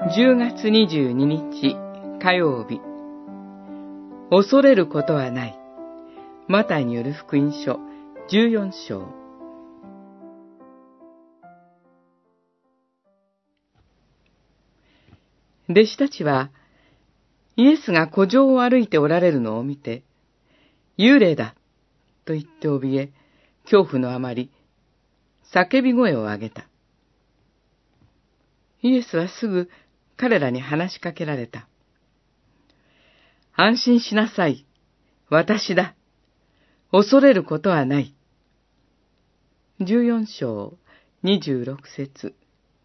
10月22日火曜日恐れることはない。マタイによる福音書14章弟子たちはイエスが古城を歩いておられるのを見て、幽霊だと言って怯え、恐怖のあまり、叫び声を上げた。イエスはすぐ彼らに話しかけられた。安心しなさい。私だ。恐れることはない。十四章、二十六節、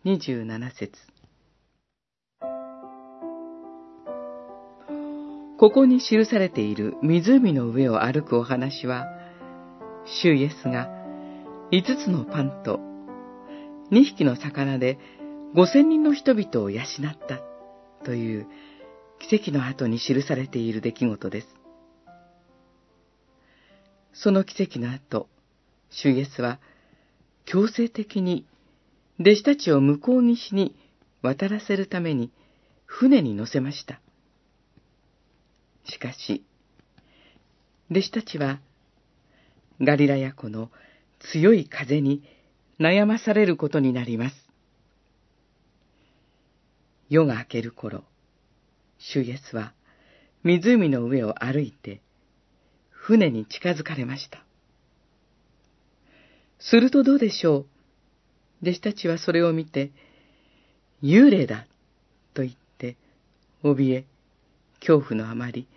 二十七節。ここに記されている湖の上を歩くお話は、主イエスが五つのパンと二匹の魚で五千人の人々を養ったという奇跡の後に記されている出来事です。その奇跡の後、主イエスは強制的に弟子たちを向こう岸に渡らせるために船に乗せました。しかし、弟子たちは、ガリラヤ湖の強い風に悩まされることになります。夜が明ける頃、主イエスは湖の上を歩いて船に近づかれました。するとどうでしょう？弟子たちはそれを見て、幽霊だと言って、怯え、恐怖のあまり、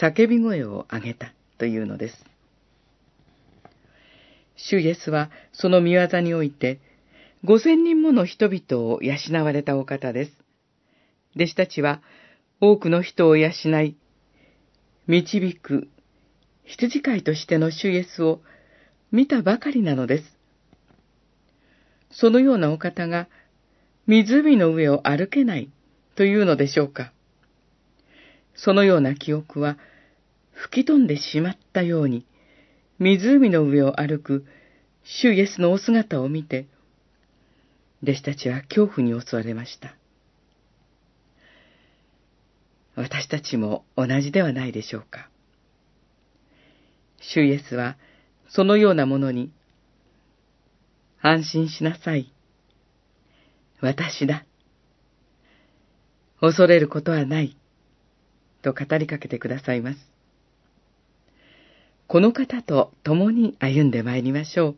叫び声を上げたというのです。主イエスはその見業において、五千人もの人々を養われたお方です。弟子たちは多くの人を養い、導く羊飼いとしての主イエスを見たばかりなのです。そのようなお方が湖の上を歩けないというのでしょうか。そのような記憶は吹き飛んでしまったように、湖の上を歩く主イエスのお姿を見て、弟子たちは恐怖に襲われました。私たちも同じではないでしょうか。主イエスはそのようなものに、安心しなさい。私だ。恐れることはない。と語りかけてくださいます。この方と共に歩んでまいりましょう。